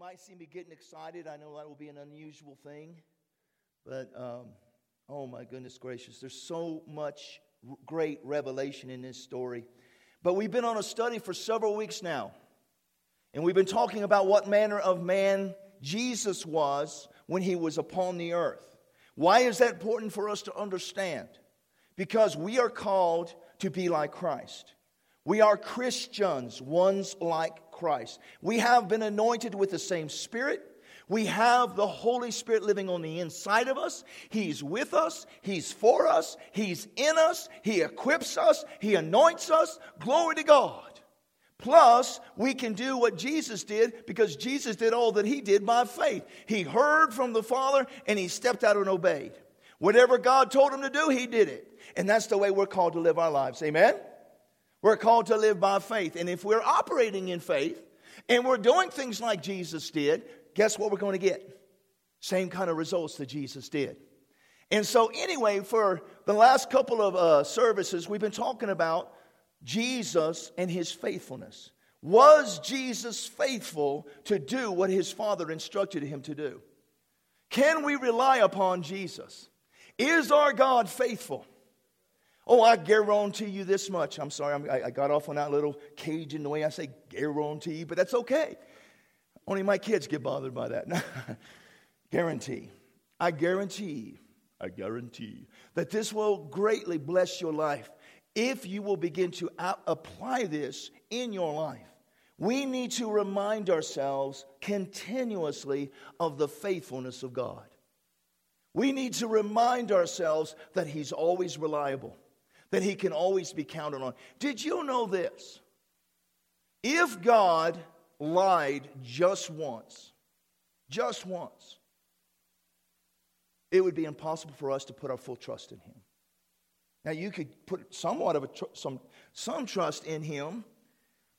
might see me getting excited. I know that will be an unusual thing. But, um, oh my goodness gracious, there's so much great revelation in this story. But we've been on a study for several weeks now. And we've been talking about what manner of man Jesus was when he was upon the earth. Why is that important for us to understand? Because we are called to be like Christ. We are Christians, ones like Christ. We have been anointed with the same Spirit. We have the Holy Spirit living on the inside of us. He's with us. He's for us. He's in us. He equips us. He anoints us. Glory to God. Plus, we can do what Jesus did because Jesus did all that he did by faith. He heard from the Father and he stepped out and obeyed. Whatever God told him to do, he did it. And that's the way we're called to live our lives. Amen? We're called to live by faith. And if we're operating in faith and we're doing things like Jesus did, guess what we're going to get? Same kind of results that Jesus did. And so, anyway, for the last couple of uh, services, we've been talking about Jesus and his faithfulness. Was Jesus faithful to do what his Father instructed him to do? Can we rely upon Jesus? Is our God faithful? Oh, I guarantee you this much. I'm sorry, I'm, i got off on that little cage in the way I say guarantee, but that's okay. Only my kids get bothered by that. guarantee. I guarantee, I guarantee that this will greatly bless your life if you will begin to apply this in your life. We need to remind ourselves continuously of the faithfulness of God. We need to remind ourselves that He's always reliable that he can always be counted on. Did you know this? If God lied just once, just once, it would be impossible for us to put our full trust in him. Now, you could put somewhat of a tr- some, some trust in him,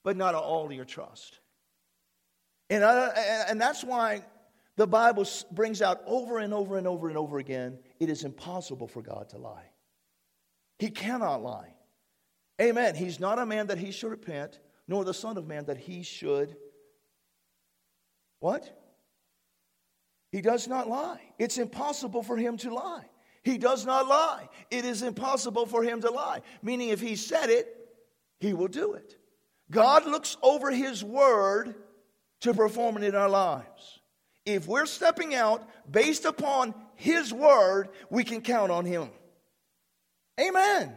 but not all your trust. And, I, and that's why the Bible brings out over and over and over and over again it is impossible for God to lie. He cannot lie. Amen. He's not a man that he should repent, nor the Son of Man that he should. What? He does not lie. It's impossible for him to lie. He does not lie. It is impossible for him to lie. Meaning, if he said it, he will do it. God looks over his word to perform it in our lives. If we're stepping out based upon his word, we can count on him. Amen.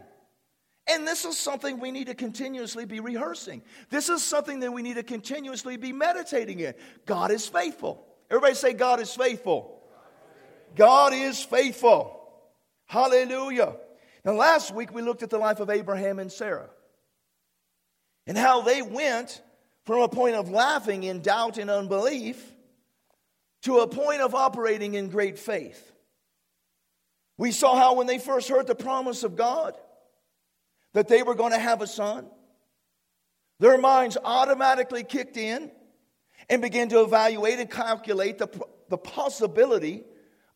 And this is something we need to continuously be rehearsing. This is something that we need to continuously be meditating in. God is faithful. Everybody say, God is faithful. God is faithful. Hallelujah. Now, last week we looked at the life of Abraham and Sarah and how they went from a point of laughing in doubt and unbelief to a point of operating in great faith. We saw how when they first heard the promise of God that they were going to have a son, their minds automatically kicked in and began to evaluate and calculate the, the possibility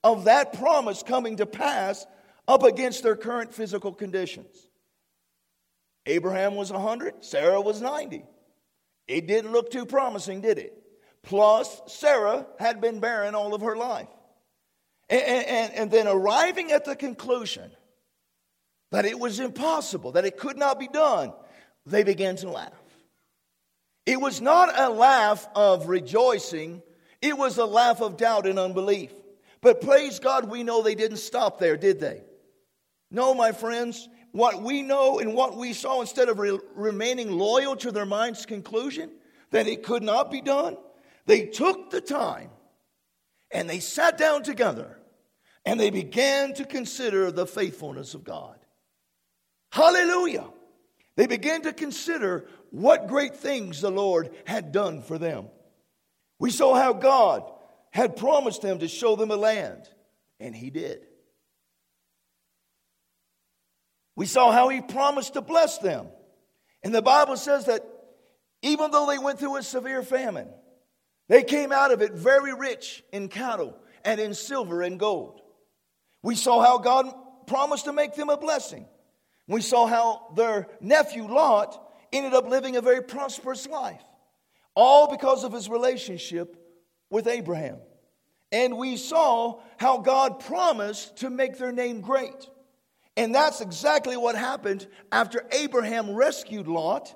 of that promise coming to pass up against their current physical conditions. Abraham was 100, Sarah was 90. It didn't look too promising, did it? Plus, Sarah had been barren all of her life. And, and, and then arriving at the conclusion that it was impossible, that it could not be done, they began to laugh. It was not a laugh of rejoicing, it was a laugh of doubt and unbelief. But praise God, we know they didn't stop there, did they? No, my friends, what we know and what we saw, instead of re- remaining loyal to their mind's conclusion that it could not be done, they took the time and they sat down together and they began to consider the faithfulness of God. Hallelujah. They began to consider what great things the Lord had done for them. We saw how God had promised them to show them a land, and He did. We saw how He promised to bless them. And the Bible says that even though they went through a severe famine, they came out of it very rich in cattle and in silver and gold. We saw how God promised to make them a blessing. We saw how their nephew Lot ended up living a very prosperous life, all because of his relationship with Abraham. And we saw how God promised to make their name great. And that's exactly what happened after Abraham rescued Lot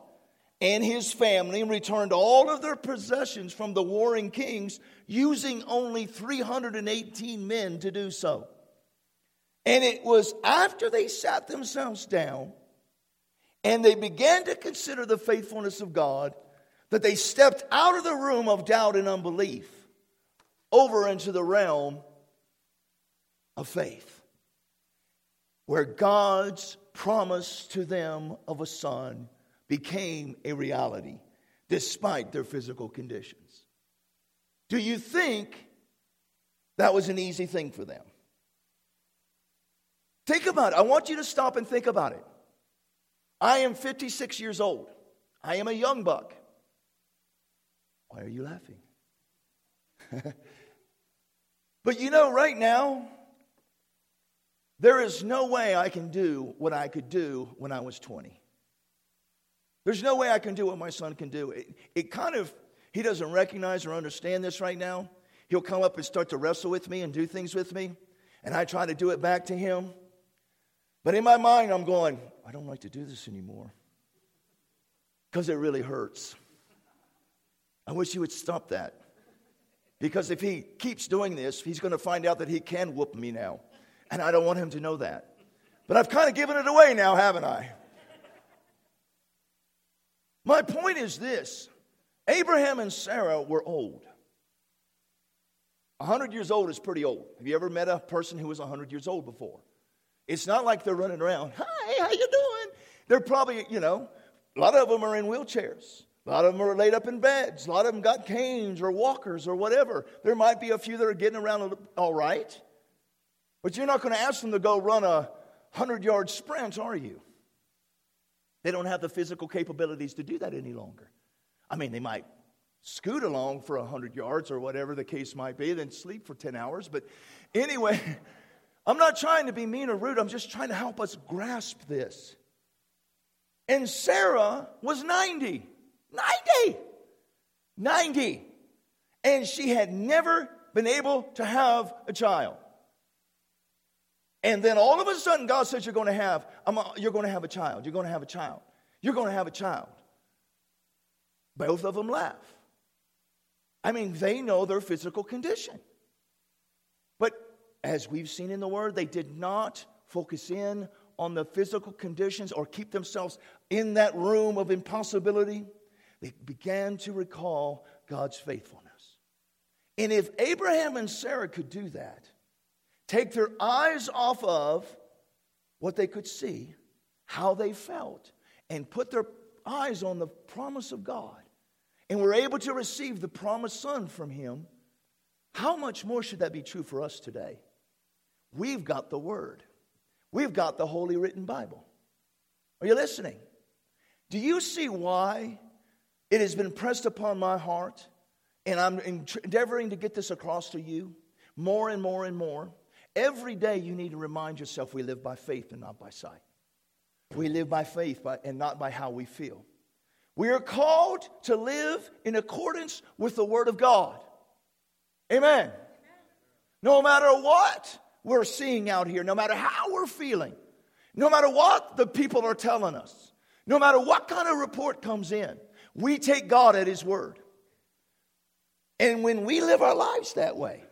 and his family and returned all of their possessions from the warring kings using only 318 men to do so. And it was after they sat themselves down and they began to consider the faithfulness of God that they stepped out of the room of doubt and unbelief over into the realm of faith, where God's promise to them of a son became a reality despite their physical conditions. Do you think that was an easy thing for them? Think about it. I want you to stop and think about it. I am 56 years old. I am a young buck. Why are you laughing? but you know, right now, there is no way I can do what I could do when I was 20. There's no way I can do what my son can do. It, it kind of, he doesn't recognize or understand this right now. He'll come up and start to wrestle with me and do things with me, and I try to do it back to him. But in my mind, I'm going, I don't like to do this anymore because it really hurts. I wish he would stop that. Because if he keeps doing this, he's going to find out that he can whoop me now. And I don't want him to know that. But I've kind of given it away now, haven't I? My point is this Abraham and Sarah were old. 100 years old is pretty old. Have you ever met a person who was 100 years old before? It's not like they're running around, hi, how you doing? They're probably, you know, a lot of them are in wheelchairs. A lot of them are laid up in beds. A lot of them got canes or walkers or whatever. There might be a few that are getting around all right. But you're not going to ask them to go run a 100 yard sprint, are you? They don't have the physical capabilities to do that any longer. I mean, they might scoot along for 100 yards or whatever the case might be, then sleep for 10 hours. But anyway, I'm not trying to be mean or rude. I'm just trying to help us grasp this. And Sarah was 90. 90. 90. And she had never been able to have a child. And then all of a sudden, God says, You're going to have, a, you're going to have a child. You're going to have a child. You're going to have a child. Both of them laugh. I mean, they know their physical condition. As we've seen in the Word, they did not focus in on the physical conditions or keep themselves in that room of impossibility. They began to recall God's faithfulness. And if Abraham and Sarah could do that, take their eyes off of what they could see, how they felt, and put their eyes on the promise of God, and were able to receive the promised Son from Him, how much more should that be true for us today? We've got the Word, we've got the Holy Written Bible. Are you listening? Do you see why it has been pressed upon my heart, and I'm endeavoring to get this across to you more and more and more? Every day you need to remind yourself we live by faith and not by sight. We live by faith and not by how we feel. We are called to live in accordance with the Word of God. Amen. No matter what we're seeing out here, no matter how we're feeling, no matter what the people are telling us, no matter what kind of report comes in, we take God at His word. And when we live our lives that way,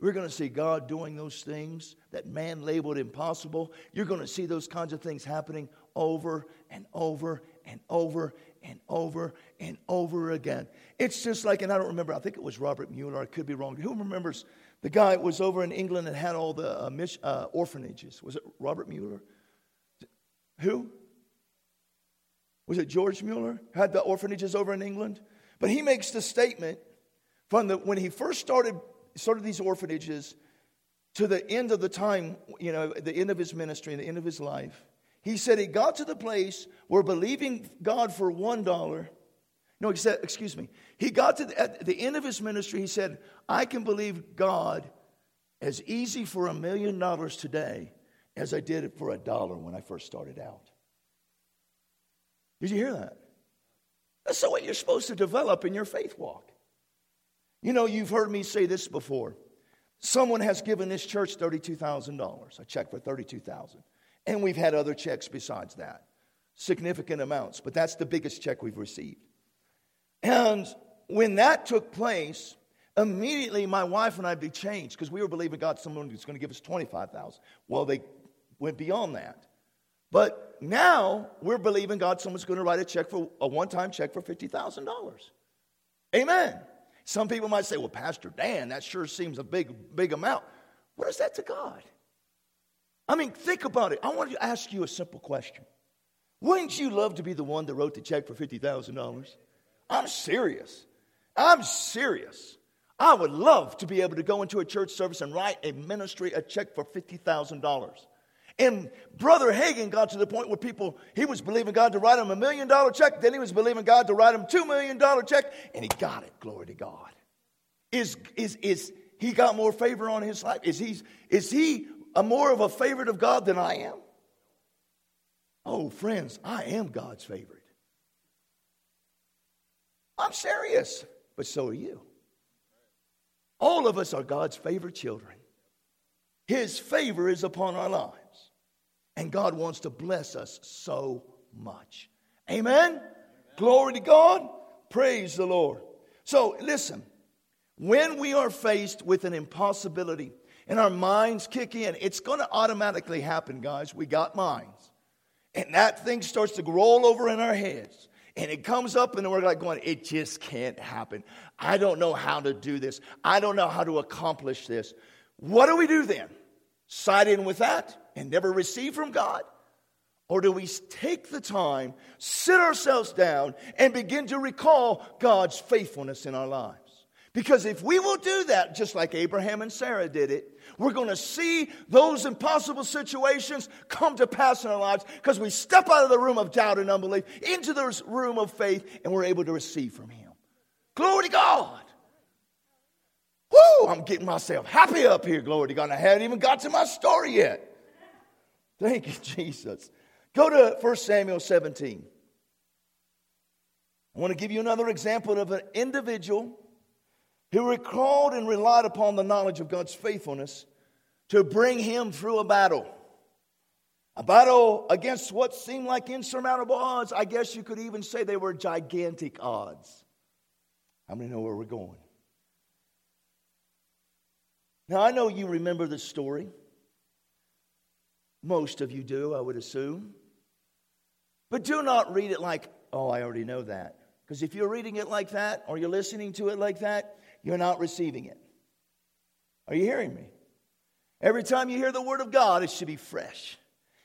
we're going to see God doing those things that man labeled impossible. You're going to see those kinds of things happening over and over and over and over and over again. It's just like, and I don't remember, I think it was Robert Mueller, I could be wrong. Who remembers the guy was over in England and had all the uh, uh, orphanages? Was it Robert Mueller? Who? Was it George Mueller? Had the orphanages over in England? But he makes the statement from the, when he first started started these orphanages to the end of the time, you know, the end of his ministry and the end of his life. He said he got to the place where believing God for one dollar. No, he said, excuse me. He got to the, at the end of his ministry, he said, I can believe God as easy for a million dollars today as I did it for a dollar when I first started out. Did you hear that? That's the way you're supposed to develop in your faith walk. You know, you've heard me say this before. Someone has given this church $32,000, a check for 32000 And we've had other checks besides that, significant amounts, but that's the biggest check we've received. And when that took place, immediately my wife and I be changed because we were believing God, someone was going to give us 25000 Well, they went beyond that. But now we're believing God, someone's going to write a check for a one time check for $50,000. Amen. Some people might say, well, Pastor Dan, that sure seems a big, big amount. What is that to God? I mean, think about it. I want to ask you a simple question. Wouldn't you love to be the one that wrote the check for $50,000? I'm serious. I'm serious. I would love to be able to go into a church service and write a ministry a check for $50,000. And Brother Hagin got to the point where people, he was believing God to write him a million dollar check, then he was believing God to write him two million dollar check, and he got it. Glory to God. Is, is, is he got more favor on his life? Is he, is he a more of a favorite of God than I am? Oh, friends, I am God's favorite. I'm serious, but so are you. All of us are God's favorite children. His favor is upon our lives. And God wants to bless us so much. Amen? Amen? Glory to God. Praise the Lord. So, listen, when we are faced with an impossibility and our minds kick in, it's going to automatically happen, guys. We got minds. And that thing starts to roll over in our heads. And it comes up, and we're like going, it just can't happen. I don't know how to do this. I don't know how to accomplish this. What do we do then? Side in with that? and never receive from God? Or do we take the time, sit ourselves down, and begin to recall God's faithfulness in our lives? Because if we will do that, just like Abraham and Sarah did it, we're going to see those impossible situations come to pass in our lives because we step out of the room of doubt and unbelief into the room of faith and we're able to receive from Him. Glory to God. Woo! I'm getting myself happy up here. Glory to God. I haven't even got to my story yet. Thank you, Jesus. Go to 1 Samuel 17. I want to give you another example of an individual who recalled and relied upon the knowledge of God's faithfulness to bring him through a battle. A battle against what seemed like insurmountable odds. I guess you could even say they were gigantic odds. How many know where we're going? Now, I know you remember this story. Most of you do, I would assume. But do not read it like, oh, I already know that. Because if you're reading it like that or you're listening to it like that, you're not receiving it. Are you hearing me? Every time you hear the word of God, it should be fresh.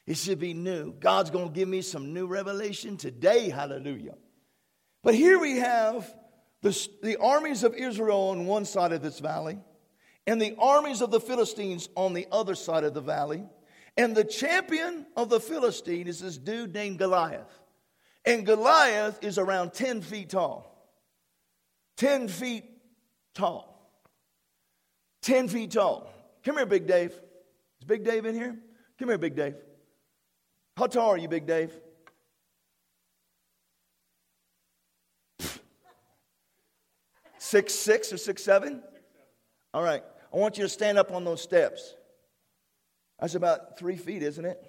It should be new. God's going to give me some new revelation today. Hallelujah. But here we have the, the armies of Israel on one side of this valley and the armies of the Philistines on the other side of the valley. And the champion of the Philistine is this dude named Goliath. And Goliath is around 10 feet tall. 10 feet tall. 10 feet tall. Come here, Big Dave. Is Big Dave in here? Come here, Big Dave. How tall are you, Big Dave? Six six or six seven? All right. I want you to stand up on those steps. That's about three feet, isn't it?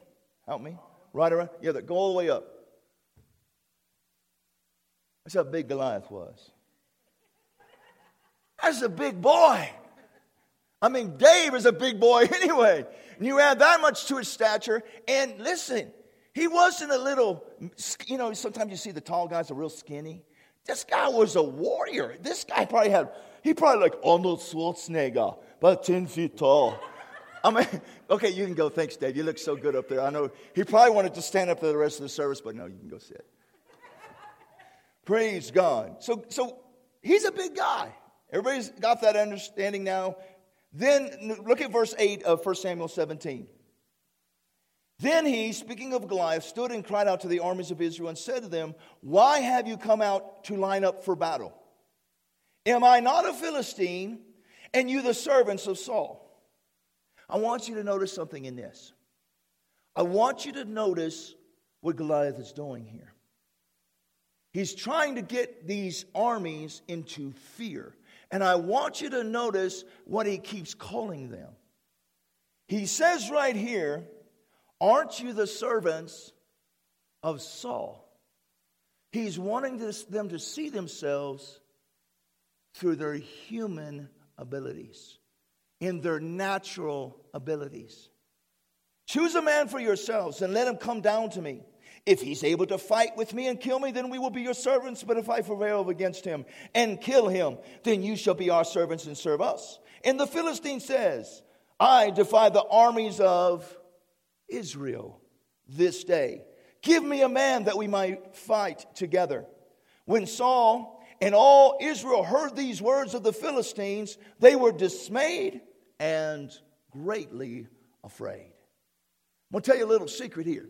Help me. Right around? Yeah, go all the way up. That's how big Goliath was. That's a big boy. I mean, Dave is a big boy anyway. And you add that much to his stature. And listen, he wasn't a little, you know, sometimes you see the tall guys are real skinny. This guy was a warrior. This guy probably had, he probably like Arnold Schwarzenegger, about 10 feet tall. I mean, okay, you can go. Thanks, Dave. You look so good up there. I know he probably wanted to stand up for the rest of the service, but no, you can go sit. Praise God. So, so he's a big guy. Everybody's got that understanding now. Then look at verse 8 of 1 Samuel 17. Then he, speaking of Goliath, stood and cried out to the armies of Israel and said to them, Why have you come out to line up for battle? Am I not a Philistine, and you the servants of Saul? I want you to notice something in this. I want you to notice what Goliath is doing here. He's trying to get these armies into fear. And I want you to notice what he keeps calling them. He says right here, Aren't you the servants of Saul? He's wanting this, them to see themselves through their human abilities, in their natural abilities. Choose a man for yourselves and let him come down to me. If he's able to fight with me and kill me, then we will be your servants. But if I prevail against him and kill him, then you shall be our servants and serve us. And the Philistine says, I defy the armies of Israel this day. Give me a man that we might fight together. When Saul and all Israel heard these words of the Philistines, they were dismayed and greatly afraid. I'm going to tell you a little secret here.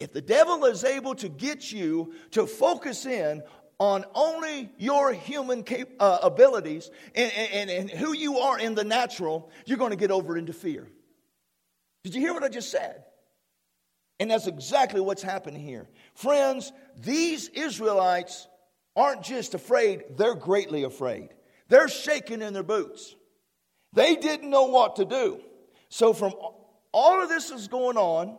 If the devil is able to get you to focus in on only your human cap- uh, abilities and, and, and who you are in the natural, you're going to get over into fear. Did you hear what I just said? And that's exactly what's happening here. Friends, these Israelites aren't just afraid, they're greatly afraid. They're shaking in their boots. They didn't know what to do. So, from all of this is going on,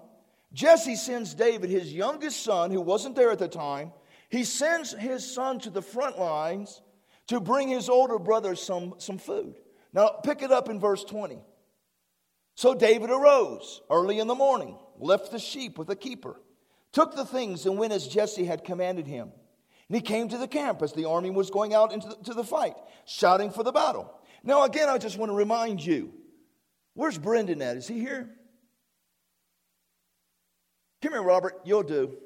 Jesse sends David, his youngest son, who wasn't there at the time, he sends his son to the front lines to bring his older brother some, some food. Now, pick it up in verse 20. So David arose early in the morning, left the sheep with the keeper, took the things, and went as Jesse had commanded him. And he came to the camp as the army was going out into the, to the fight, shouting for the battle. Now, again, I just want to remind you where's Brendan at? Is he here? Come here, Robert. You'll do.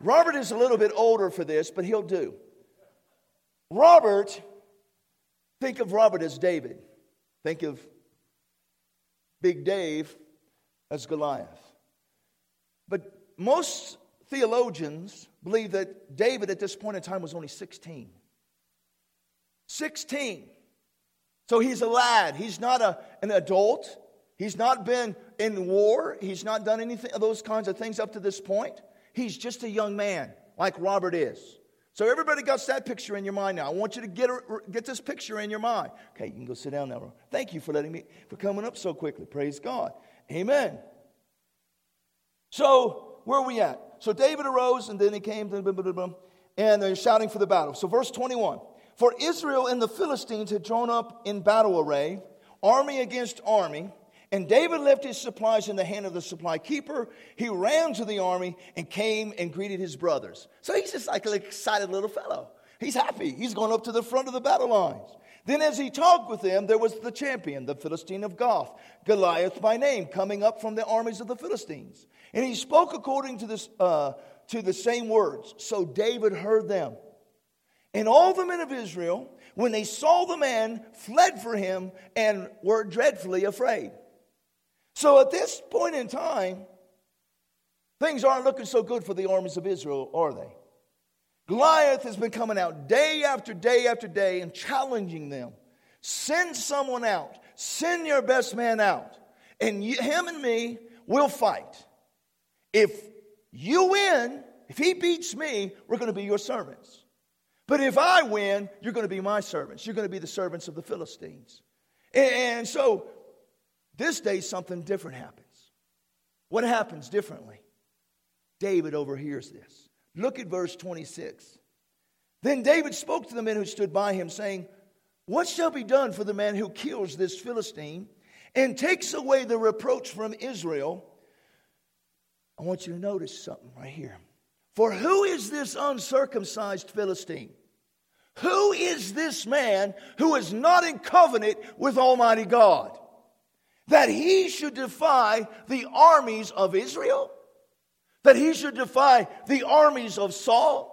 Robert is a little bit older for this, but he'll do. Robert, think of Robert as David. Think of Big Dave as Goliath. But most theologians believe that David at this point in time was only 16. 16. So he's a lad. He's not a, an adult. He's not been in war. He's not done anything of those kinds of things up to this point. He's just a young man, like Robert is. So everybody got that picture in your mind now. I want you to get, get this picture in your mind. Okay, you can go sit down now. Thank you for letting me for coming up so quickly. Praise God. Amen. So where are we at? So David arose and then he came and they're shouting for the battle. So verse 21. For Israel and the Philistines had drawn up in battle array, army against army. And David left his supplies in the hand of the supply keeper. He ran to the army and came and greeted his brothers. So he's just like an excited little fellow. He's happy. He's going up to the front of the battle lines. Then, as he talked with them, there was the champion, the Philistine of Gath, Goliath by name, coming up from the armies of the Philistines. And he spoke according to, this, uh, to the same words. So David heard them. And all the men of Israel, when they saw the man, fled for him and were dreadfully afraid. So at this point in time, things aren't looking so good for the armies of Israel, are they? Goliath has been coming out day after day after day and challenging them. Send someone out. Send your best man out. And you, him and me will fight. If you win, if he beats me, we're going to be your servants. But if I win, you're going to be my servants. You're going to be the servants of the Philistines. And, and so this day, something different happens. What happens differently? David overhears this. Look at verse 26. Then David spoke to the men who stood by him, saying, What shall be done for the man who kills this Philistine and takes away the reproach from Israel? I want you to notice something right here. For who is this uncircumcised Philistine? Who is this man who is not in covenant with Almighty God? That he should defy the armies of Israel? That he should defy the armies of Saul?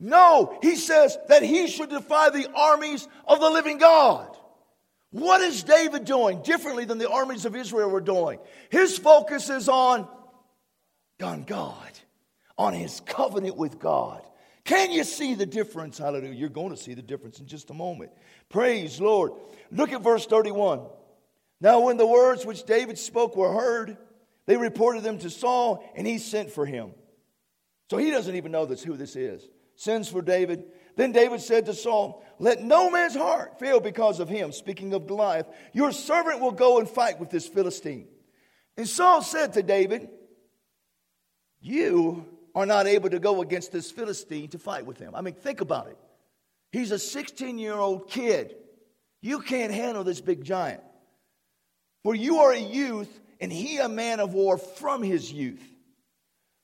No, he says that he should defy the armies of the living God. What is David doing differently than the armies of Israel were doing? His focus is on on God, on his covenant with God. Can you see the difference? Hallelujah. You're going to see the difference in just a moment. Praise Lord. Look at verse 31. Now, when the words which David spoke were heard, they reported them to Saul, and he sent for him. So he doesn't even know this, who this is. Sends for David. Then David said to Saul, Let no man's heart fail because of him. Speaking of Goliath, your servant will go and fight with this Philistine. And Saul said to David, You are not able to go against this Philistine to fight with him. I mean, think about it. He's a 16 year old kid. You can't handle this big giant. For you are a youth, and he a man of war from his youth.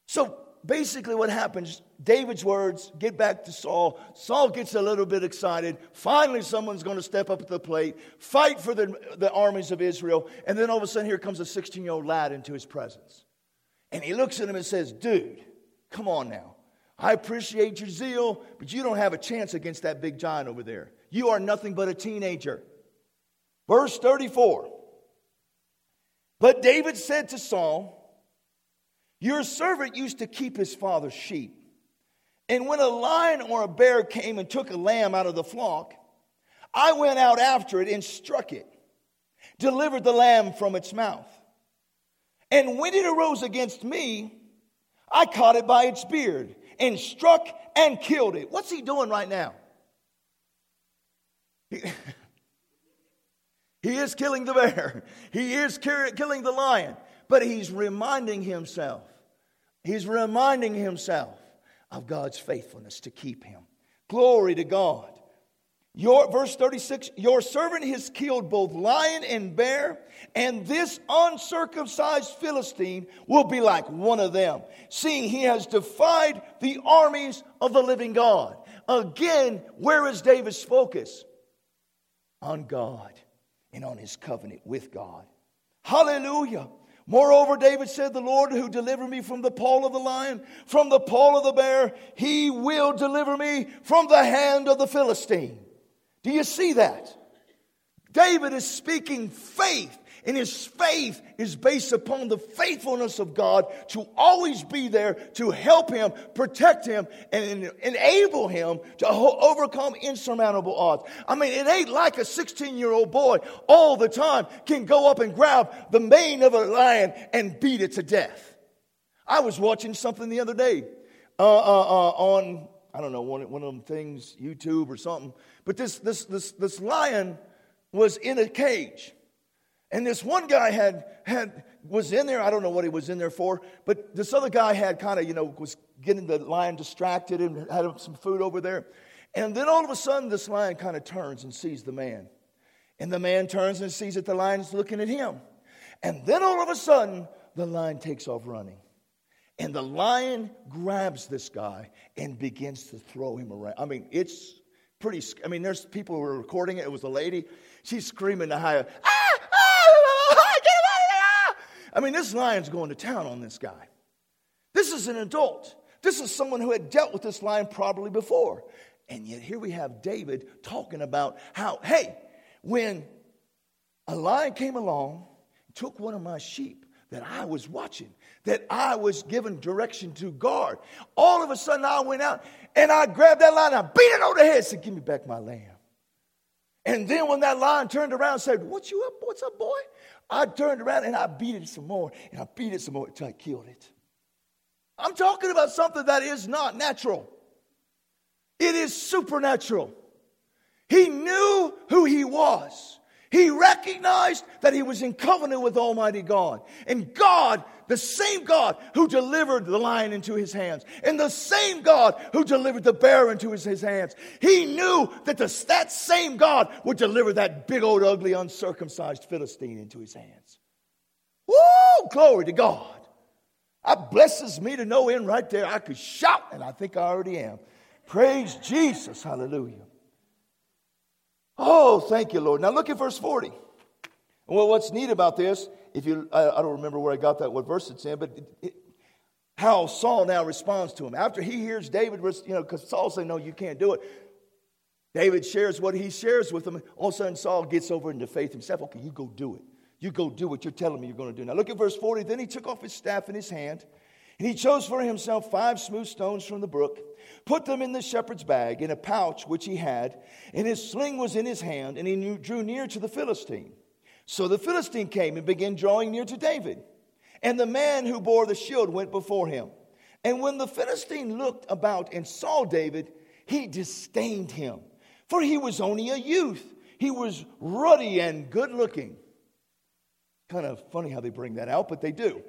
So basically, what happens, David's words get back to Saul. Saul gets a little bit excited. Finally, someone's going to step up to the plate, fight for the, the armies of Israel. And then all of a sudden, here comes a 16 year old lad into his presence. And he looks at him and says, Dude, come on now. I appreciate your zeal, but you don't have a chance against that big giant over there. You are nothing but a teenager. Verse 34. But David said to Saul, Your servant used to keep his father's sheep. And when a lion or a bear came and took a lamb out of the flock, I went out after it and struck it, delivered the lamb from its mouth. And when it arose against me, I caught it by its beard and struck and killed it. What's he doing right now? He, is killing the bear, he is killing the lion, but he's reminding himself. He's reminding himself of God's faithfulness to keep him. Glory to God. Your, verse 36 Your servant has killed both lion and bear, and this uncircumcised Philistine will be like one of them, seeing he has defied the armies of the living God. Again, where is David's focus? On God and on his covenant with God. Hallelujah. Moreover, David said, The Lord who delivered me from the paw of the lion, from the paw of the bear, he will deliver me from the hand of the Philistine. Do you see that? David is speaking faith, and his faith is based upon the faithfulness of God to always be there to help him, protect him, and enable him to overcome insurmountable odds. I mean, it ain't like a 16 year old boy all the time can go up and grab the mane of a lion and beat it to death. I was watching something the other day uh, uh, uh, on, I don't know, one, one of them things, YouTube or something but this, this, this, this lion was in a cage. And this one guy had, had, was in there. I don't know what he was in there for, but this other guy had kind of, you know, was getting the lion distracted and had some food over there. And then all of a sudden, this lion kind of turns and sees the man. And the man turns and sees that the lion is looking at him. And then all of a sudden, the lion takes off running. And the lion grabs this guy and begins to throw him around. I mean, it's pretty, I mean, there's people who were recording it. It was a lady. She's screaming to high, ah, out of here. I mean, this lion's going to town on this guy. This is an adult. This is someone who had dealt with this lion probably before. And yet here we have David talking about how, hey, when a lion came along, took one of my sheep that I was watching, that I was given direction to guard. All of a sudden, I went out and I grabbed that lion, I beat it over the head, said, Give me back my lamb. And then when that lion turned around and said, What you up? What's up, boy? I turned around and I beat it some more, and I beat it some more until I killed it. I'm talking about something that is not natural. It is supernatural. He knew who he was. He recognized that he was in covenant with Almighty God. And God, the same God who delivered the lion into his hands, and the same God who delivered the bear into his, his hands, he knew that the, that same God would deliver that big old ugly uncircumcised Philistine into his hands. Woo! Glory to God. That blesses me to know in right there I could shout, and I think I already am. Praise Jesus. Hallelujah. Oh, thank you, Lord. Now look at verse 40. Well, what's neat about this, if you, I, I don't remember where I got that, what verse it's in, but it, it, how Saul now responds to him. After he hears David, you know, because Saul saying, no, you can't do it. David shares what he shares with him. All of a sudden, Saul gets over into faith himself. Okay, you go do it. You go do what you're telling me you're going to do. Now look at verse 40. Then he took off his staff in his hand, and he chose for himself five smooth stones from the brook put them in the shepherd's bag in a pouch which he had, and his sling was in his hand, and he drew near to the Philistine. So the Philistine came and began drawing near to David. And the man who bore the shield went before him. And when the Philistine looked about and saw David, he disdained him, for he was only a youth. He was ruddy and good looking. Kind of funny how they bring that out, but they do.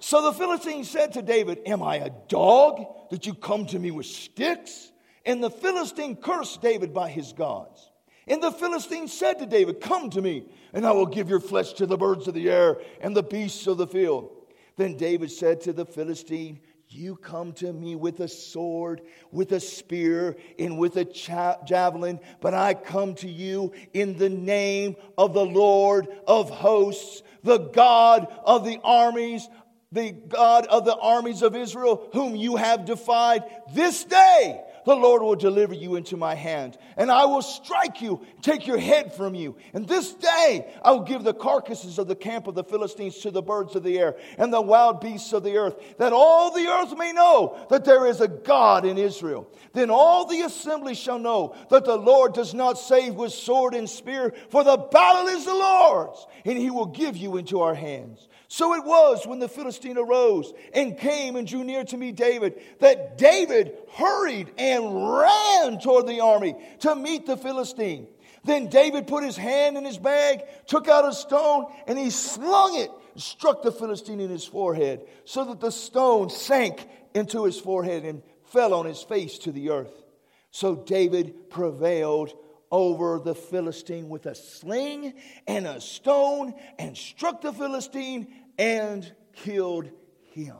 So the Philistine said to David, Am I a dog that you come to me with sticks? And the Philistine cursed David by his gods. And the Philistine said to David, Come to me, and I will give your flesh to the birds of the air and the beasts of the field. Then David said to the Philistine, You come to me with a sword, with a spear, and with a javelin, but I come to you in the name of the Lord of hosts, the God of the armies the God of the armies of Israel, whom you have defied. This day the Lord will deliver you into my hand, and I will strike you, take your head from you. And this day I will give the carcasses of the camp of the Philistines to the birds of the air and the wild beasts of the earth, that all the earth may know that there is a God in Israel. Then all the assembly shall know that the Lord does not save with sword and spear, for the battle is the Lord's, and he will give you into our hands. So it was when the Philistine arose and came and drew near to meet David that David hurried and ran toward the army to meet the Philistine. Then David put his hand in his bag, took out a stone, and he slung it, struck the Philistine in his forehead, so that the stone sank into his forehead and fell on his face to the earth. So David prevailed over the Philistine with a sling and a stone and struck the Philistine and killed him.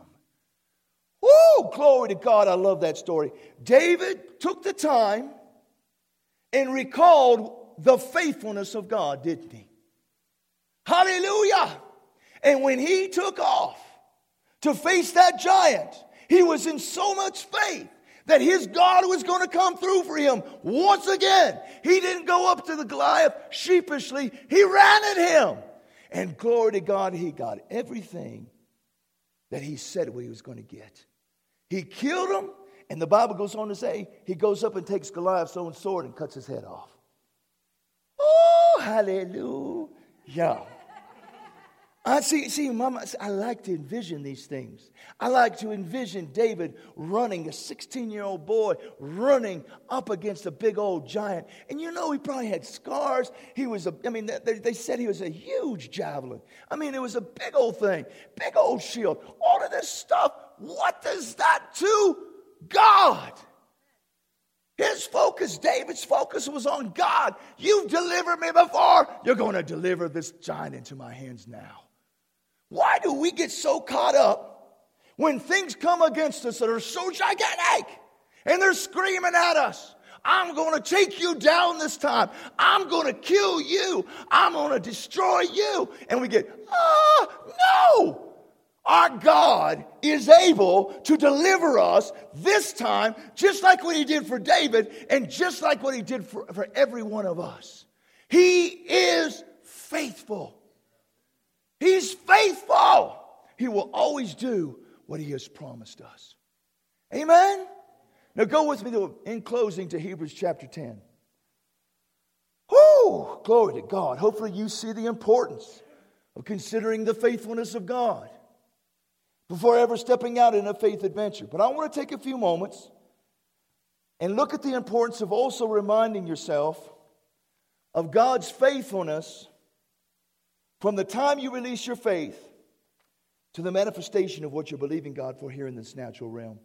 Woo! Glory to God. I love that story. David took the time and recalled the faithfulness of God, didn't he? Hallelujah. And when he took off to face that giant, he was in so much faith that his God was going to come through for him once again. He didn't go up to the Goliath sheepishly, he ran at him. And glory to God, he got everything that he said he was going to get. He killed him, and the Bible goes on to say he goes up and takes Goliath's own sword and cuts his head off. Oh, hallelujah. I see, see, Mama, I like to envision these things. I like to envision David running, a 16 year old boy running up against a big old giant. And you know, he probably had scars. He was a, I mean, they, they said he was a huge javelin. I mean, it was a big old thing, big old shield, all of this stuff. What does that do? God? His focus, David's focus was on God. You've delivered me before. You're going to deliver this giant into my hands now. Why do we get so caught up when things come against us that are so gigantic and they're screaming at us? I'm going to take you down this time. I'm going to kill you. I'm going to destroy you. And we get, ah, no. Our God is able to deliver us this time, just like what He did for David and just like what He did for, for every one of us. He is faithful. He's faithful. He will always do what he has promised us. Amen? Now go with me to, in closing to Hebrews chapter 10. Whoo! Glory to God. Hopefully you see the importance of considering the faithfulness of God before ever stepping out in a faith adventure. But I want to take a few moments and look at the importance of also reminding yourself of God's faithfulness from the time you release your faith to the manifestation of what you're believing God for here in this natural realm.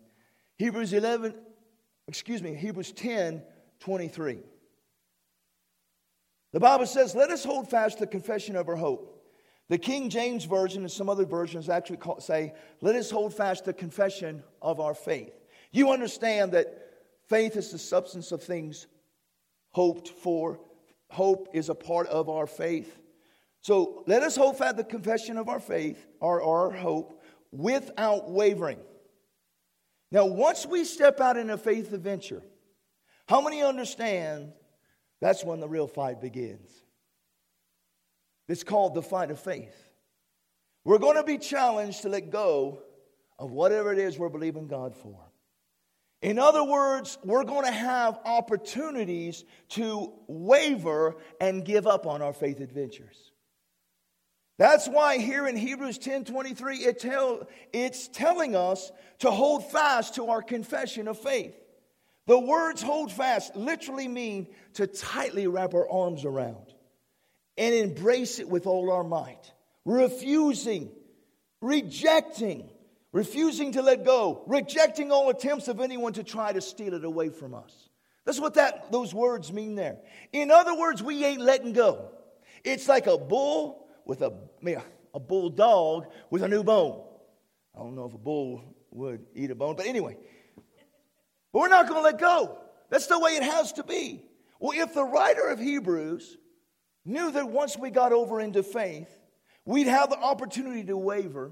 Hebrews 11, excuse me, Hebrews 10 23. The Bible says, Let us hold fast the confession of our hope. The King James Version and some other versions actually call, say, Let us hold fast the confession of our faith. You understand that faith is the substance of things hoped for, hope is a part of our faith. So let us hold fast the confession of our faith, or our hope, without wavering. Now, once we step out in a faith adventure, how many understand that's when the real fight begins? It's called the fight of faith. We're going to be challenged to let go of whatever it is we're believing God for. In other words, we're going to have opportunities to waver and give up on our faith adventures. That's why here in Hebrews 10 23, it tell, it's telling us to hold fast to our confession of faith. The words hold fast literally mean to tightly wrap our arms around and embrace it with all our might, refusing, rejecting, refusing to let go, rejecting all attempts of anyone to try to steal it away from us. That's what that, those words mean there. In other words, we ain't letting go. It's like a bull with a, a bulldog with a new bone. I don't know if a bull would eat a bone, but anyway. But we're not going to let go. That's the way it has to be. Well, if the writer of Hebrews knew that once we got over into faith, we'd have the opportunity to waver,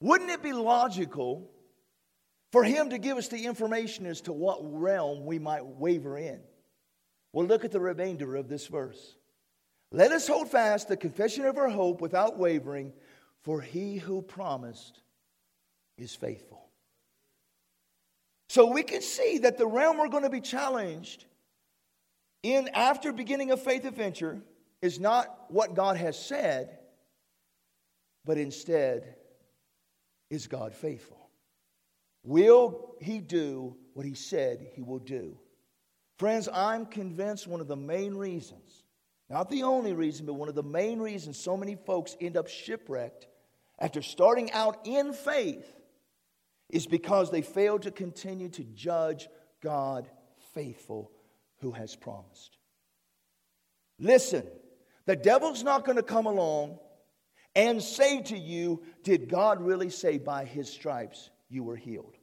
wouldn't it be logical for him to give us the information as to what realm we might waver in? Well, look at the remainder of this verse. Let us hold fast the confession of our hope without wavering, for he who promised is faithful. So we can see that the realm we're going to be challenged in after beginning a faith adventure is not what God has said, but instead is God faithful? Will he do what he said he will do? Friends, I'm convinced one of the main reasons, not the only reason, but one of the main reasons so many folks end up shipwrecked after starting out in faith is because they fail to continue to judge God faithful who has promised. Listen, the devil's not going to come along and say to you, Did God really say by his stripes you were healed?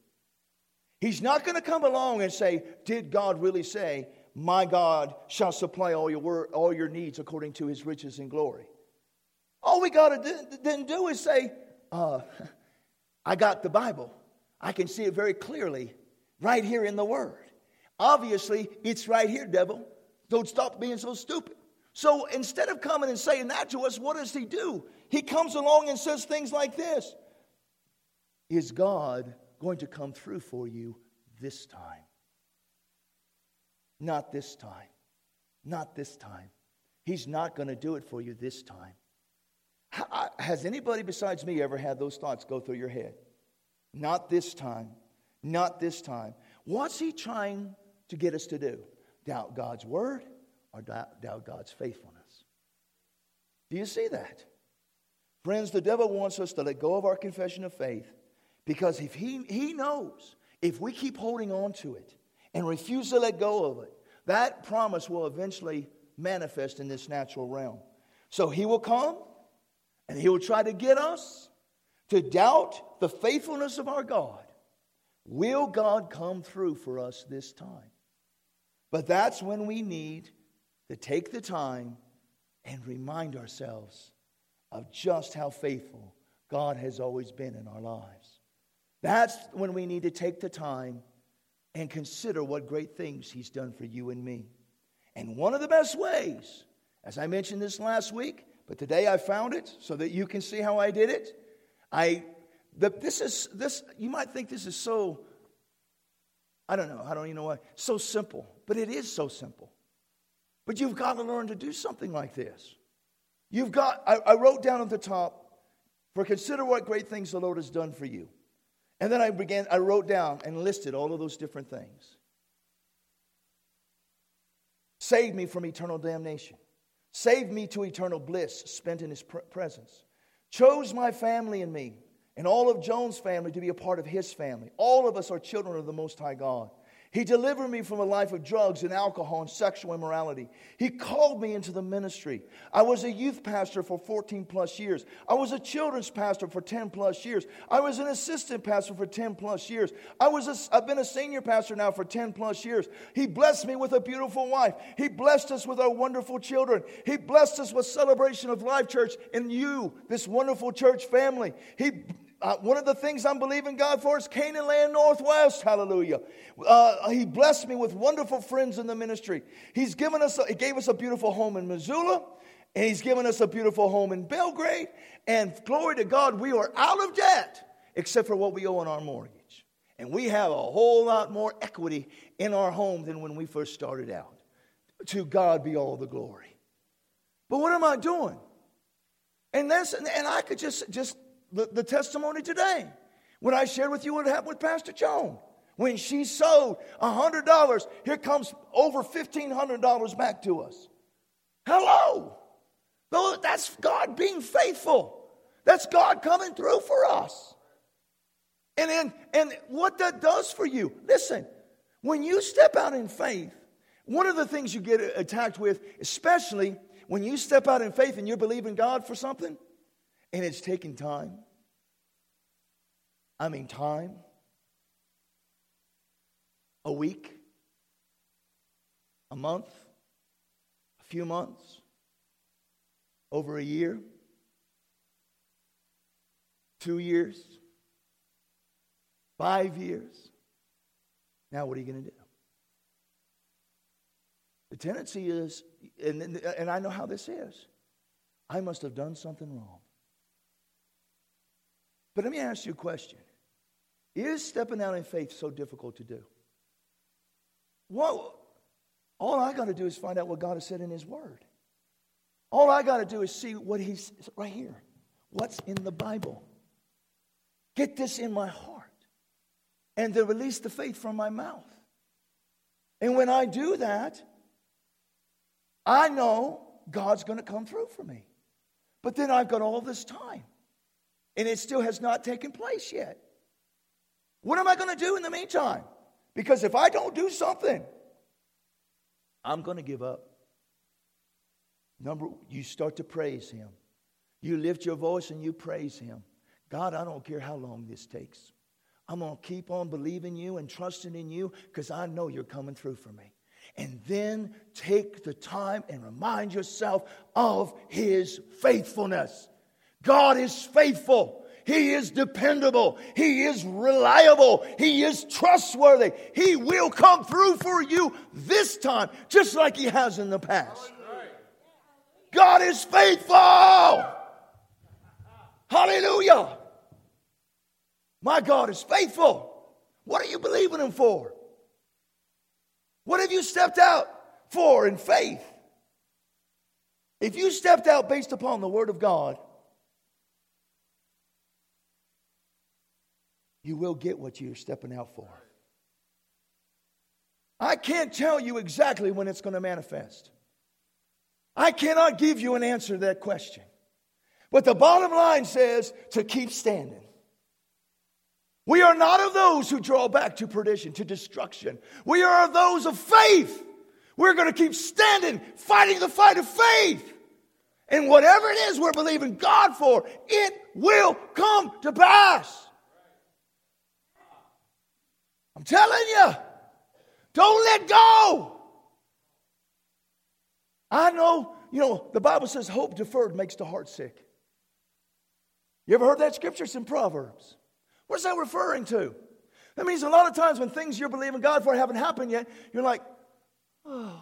He's not going to come along and say, Did God really say, My God shall supply all your, all your needs according to his riches and glory? All we got to then do is say, uh, I got the Bible. I can see it very clearly right here in the Word. Obviously, it's right here, devil. Don't stop being so stupid. So instead of coming and saying that to us, what does he do? He comes along and says things like this Is God going to come through for you this time? Not this time. Not this time. He's not going to do it for you this time. Has anybody besides me ever had those thoughts go through your head? Not this time. Not this time. What's he trying to get us to do? Doubt God's word or doubt, God's faithfulness? Do you see that? Friends, the devil wants us to let go of our confession of faith because if he, he knows if we keep holding on to it and refuse to let go of it, that promise will eventually manifest in this natural realm. So he will come and he will try to get us to doubt the faithfulness of our God. Will God come through for us this time? But that's when we need to take the time and remind ourselves of just how faithful God has always been in our lives. That's when we need to take the time and consider what great things He's done for you and me. And one of the best ways, as I mentioned this last week, but today I found it so that you can see how I did it, I, the, this is, this, you might think this is so, I don't know, I don't even know why, so simple, but it is so simple. But you've got to learn to do something like this. You've got, I, I wrote down at the top, for consider what great things the Lord has done for you. And then I began, I wrote down and listed all of those different things. Saved me from eternal damnation. Saved me to eternal bliss spent in his presence chose my family and me and all of Joan's family to be a part of his family. All of us are children of the Most High God. He delivered me from a life of drugs and alcohol and sexual immorality. He called me into the ministry. I was a youth pastor for 14 plus years. I was a children's pastor for 10 plus years. I was an assistant pastor for 10 plus years. I was a, I've been a senior pastor now for 10 plus years. He blessed me with a beautiful wife. He blessed us with our wonderful children. He blessed us with celebration of life church and you, this wonderful church family. He uh, one of the things I'm believing God for is Canaan Land Northwest. Hallelujah. Uh, he blessed me with wonderful friends in the ministry. He's given us, a, he gave us a beautiful home in Missoula, and he's given us a beautiful home in Belgrade. And glory to God, we are out of debt except for what we owe on our mortgage. And we have a whole lot more equity in our home than when we first started out. To God be all the glory. But what am I doing? And that's and I could just just the, the testimony today when I shared with you what happened with Pastor Joan. When she sowed $100, here comes over $1,500 back to us. Hello. That's God being faithful. That's God coming through for us. And then, and what that does for you, listen, when you step out in faith, one of the things you get attacked with, especially when you step out in faith and you're believing God for something, and it's taking time. I mean, time. A week, a month, a few months, over a year, two years, five years. Now, what are you going to do? The tendency is, and, and I know how this is, I must have done something wrong. But let me ask you a question Is stepping out in faith so difficult to do? Well, all I got to do is find out what God has said in His Word. All I got to do is see what He's right here. What's in the Bible? Get this in my heart and to release the faith from my mouth. And when I do that, I know God's going to come through for me. But then I've got all this time, and it still has not taken place yet. What am I going to do in the meantime? Because if I don't do something, I'm going to give up. Number, you start to praise Him. You lift your voice and you praise Him. God, I don't care how long this takes. I'm going to keep on believing you and trusting in you because I know you're coming through for me. And then take the time and remind yourself of his faithfulness. God is faithful. He is dependable. He is reliable. He is trustworthy. He will come through for you this time, just like He has in the past. God is faithful. Hallelujah. My God is faithful. What are you believing Him for? What have you stepped out for in faith? If you stepped out based upon the Word of God, you will get what you're stepping out for. I can't tell you exactly when it's going to manifest. I cannot give you an answer to that question. But the bottom line says to keep standing. We are not of those who draw back to perdition, to destruction. We are of those of faith. We're going to keep standing, fighting the fight of faith. And whatever it is we're believing God for, it will come to pass. I'm telling you, don't let go. I know, you know, the Bible says hope deferred makes the heart sick. You ever heard that scripture? It's in Proverbs. What's that referring to? That means a lot of times when things you're believing God for haven't happened yet, you're like, oh.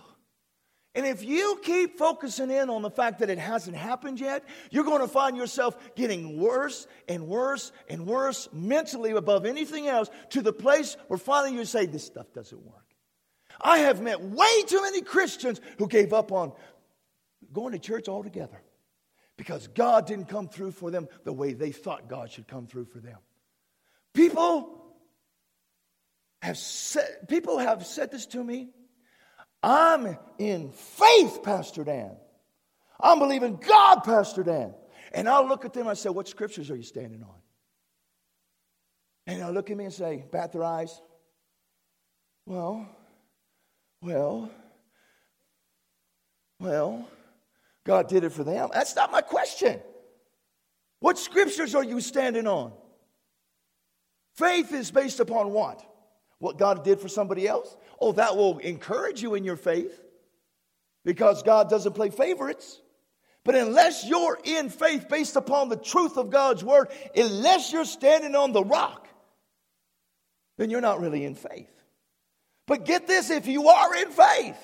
And if you keep focusing in on the fact that it hasn't happened yet, you're going to find yourself getting worse and worse and worse mentally above anything else to the place where finally you say, This stuff doesn't work. I have met way too many Christians who gave up on going to church altogether because God didn't come through for them the way they thought God should come through for them. People have said, people have said this to me. I'm in faith, Pastor Dan. I'm believing God, Pastor Dan. And I'll look at them and I say, What scriptures are you standing on? And they'll look at me and say, bat their eyes. Well, well, well, God did it for them. That's not my question. What scriptures are you standing on? Faith is based upon what? What God did for somebody else? Oh, that will encourage you in your faith because God doesn't play favorites. But unless you're in faith based upon the truth of God's word, unless you're standing on the rock, then you're not really in faith. But get this if you are in faith,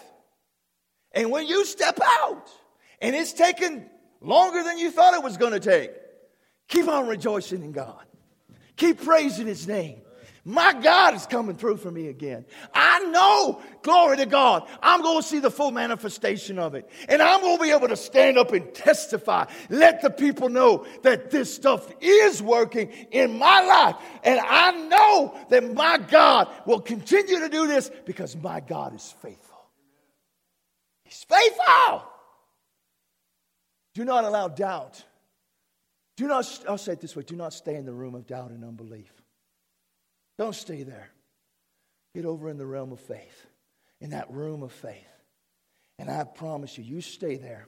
and when you step out, and it's taken longer than you thought it was going to take, keep on rejoicing in God. Keep praising his name. My God is coming through for me again. I know, glory to God, I'm going to see the full manifestation of it. And I'm going to be able to stand up and testify. Let the people know that this stuff is working in my life. And I know that my God will continue to do this because my God is faithful. He's faithful. Do not allow doubt. Do not, I'll say it this way do not stay in the room of doubt and unbelief. Don't stay there. Get over in the realm of faith, in that room of faith. And I promise you, you stay there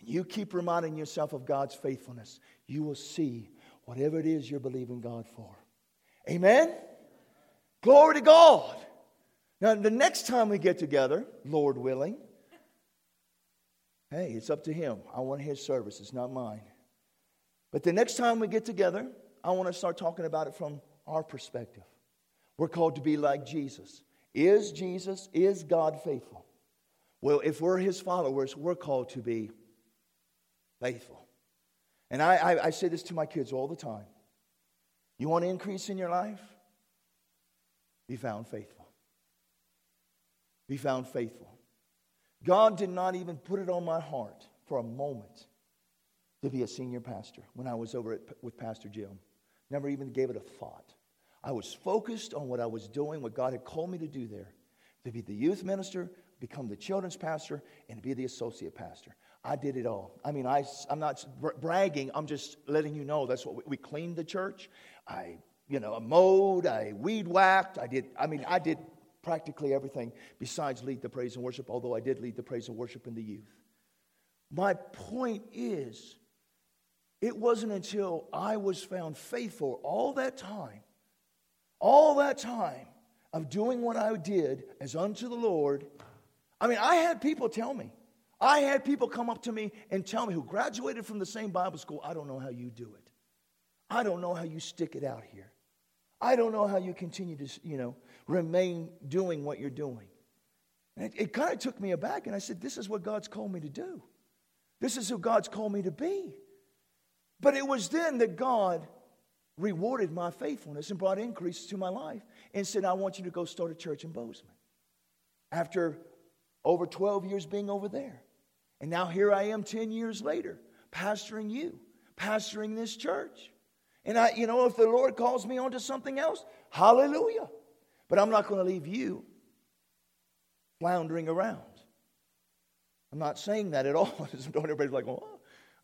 and you keep reminding yourself of God's faithfulness, you will see whatever it is you're believing God for. Amen? Glory to God. Now, the next time we get together, Lord willing, hey, it's up to Him. I want His service, it's not mine. But the next time we get together, I want to start talking about it from our perspective. We're called to be like Jesus. Is Jesus, is God faithful? Well, if we're his followers, we're called to be faithful. And I, I, I say this to my kids all the time. You want to increase in your life? Be found faithful. Be found faithful. God did not even put it on my heart for a moment to be a senior pastor when I was over at, with Pastor Jim. Never even gave it a thought. I was focused on what I was doing, what God had called me to do there to be the youth minister, become the children's pastor, and be the associate pastor. I did it all. I mean, I, I'm not bragging, I'm just letting you know that's what we, we cleaned the church. I, you know, mowed, I weed whacked, I did, I mean, I did practically everything besides lead the praise and worship, although I did lead the praise and worship in the youth. My point is, it wasn't until I was found faithful all that time all that time of doing what I did as unto the Lord, I mean, I had people tell me, I had people come up to me and tell me who graduated from the same Bible school, I don't know how you do it. I don't know how you stick it out here. I don't know how you continue to, you know, remain doing what you're doing. And it, it kind of took me aback, and I said, This is what God's called me to do. This is who God's called me to be. But it was then that God rewarded my faithfulness and brought increase to my life and said, I want you to go start a church in Bozeman. After over 12 years being over there. And now here I am 10 years later, pastoring you, pastoring this church. And I, you know, if the Lord calls me onto something else, hallelujah. But I'm not going to leave you floundering around. I'm not saying that at all. Don't Everybody's like,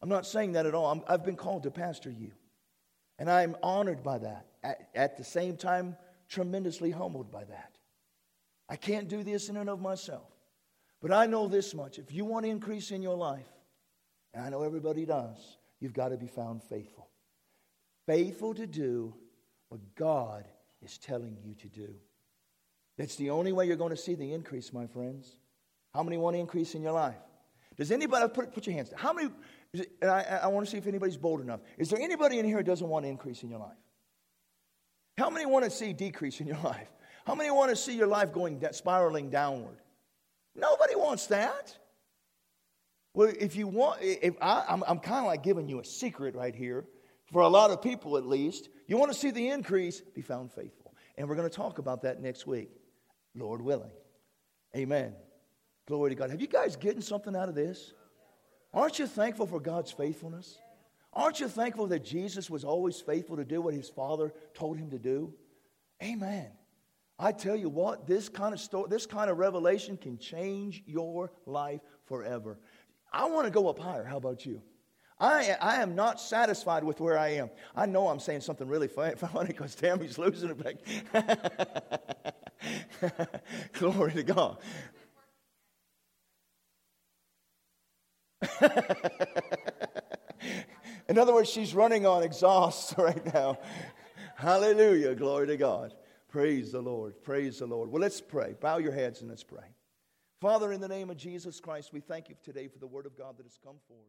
I'm not saying that at all. i have been called to pastor you. And I'm honored by that. At, at, the same time, tremendously humbled by that. I can't do this in and of myself. But I know this much. If you want to increase in your life, and I know everybody does, you've got to be found faithful. Faithful to do what God is telling you to do. That's the only way you're going to see the increase, my friends. How many want to increase in your life? Does anybody uh, put, put your hands down? How many and I, I want to see if anybody's bold enough. Is there anybody in here who doesn't want increase in your life? How many want to see decrease in your life? How many want to see your life going spiraling downward? Nobody wants that. Well, if you want, if I, I'm, I'm kind of like giving you a secret right here, for a lot of people at least. You want to see the increase, be found faithful. And we're going to talk about that next week, Lord willing. Amen. Glory to God. Have you guys getting something out of this? Aren't you thankful for God's faithfulness? Aren't you thankful that Jesus was always faithful to do what his Father told him to do? Amen. I tell you what, this kind of story, this kind of revelation can change your life forever. I want to go up higher. How about you? I, I am not satisfied with where I am. I know I'm saying something really funny because Tammy's losing it back. Glory to God. In other words, she's running on exhaust right now. Hallelujah. Glory to God. Praise the Lord. Praise the Lord. Well, let's pray. Bow your heads and let's pray. Father, in the name of Jesus Christ, we thank you today for the word of God that has come forth.